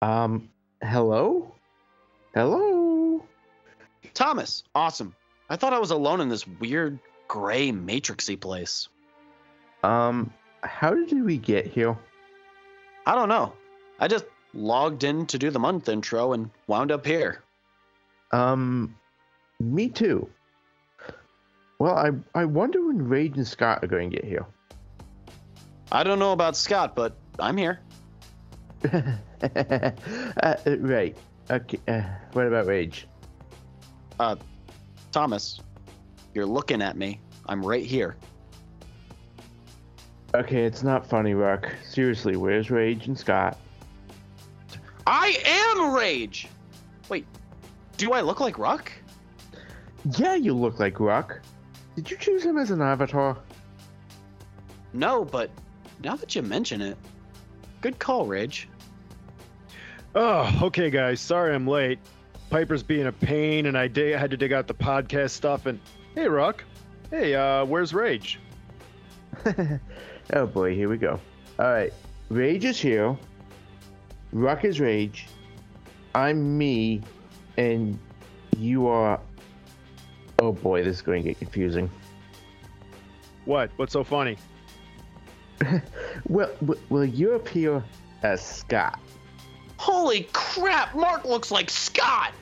Um, hello? Hello? Thomas, awesome. I thought I was alone in this weird, gray, matrixy place. Um, how did we get here? I don't know. I just logged in to do the month intro and wound up here. Um, me too. Well, I I wonder when Rage and Scott are going to get here. I don't know about Scott, but I'm here. uh, right. Okay. Uh, what about Rage? Uh, Thomas, you're looking at me. I'm right here. Okay, it's not funny, Rock. Seriously, where's Rage and Scott? I am Rage! Wait, do I look like Ruck? Yeah, you look like Rock. Did you choose him as an avatar? No, but now that you mention it, good call, Rage. Oh, okay, guys. Sorry I'm late. Piper's being a pain, and I di- had to dig out the podcast stuff. And hey, Rock. Hey, uh, where's Rage? oh boy, here we go. Alright, Rage is here. Rock is Rage. I'm me. And you are. Oh boy, this is going to get confusing. What? What's so funny? Well, well, you appear as Scott. Holy crap, Mark looks like Scott!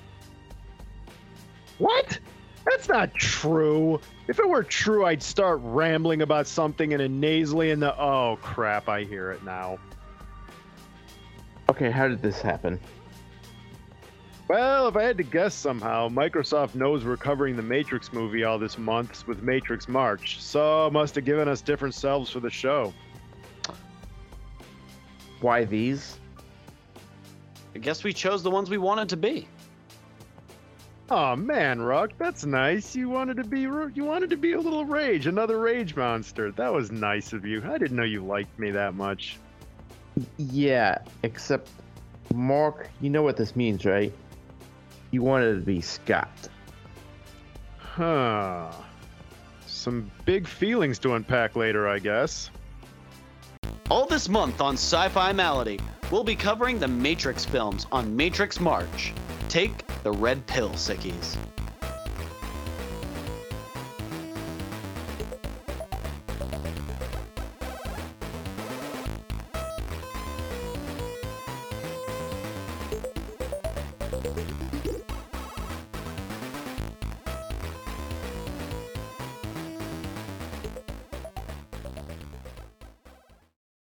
What? That's not true. If it were true, I'd start rambling about something in a nasally in the. Oh crap! I hear it now. Okay, how did this happen? Well, if I had to guess somehow, Microsoft knows we're covering the Matrix movie all this month with Matrix March, so must have given us different selves for the show. Why these? I guess we chose the ones we wanted to be. Oh man, Rock, that's nice. You wanted to be you wanted to be a little rage, another rage monster. That was nice of you. I didn't know you liked me that much. Yeah, except Mark, you know what this means, right? You wanted to be Scott. Huh. Some big feelings to unpack later, I guess. All this month on Sci Fi Malady, we'll be covering the Matrix films on Matrix March. Take the red pill, sickies.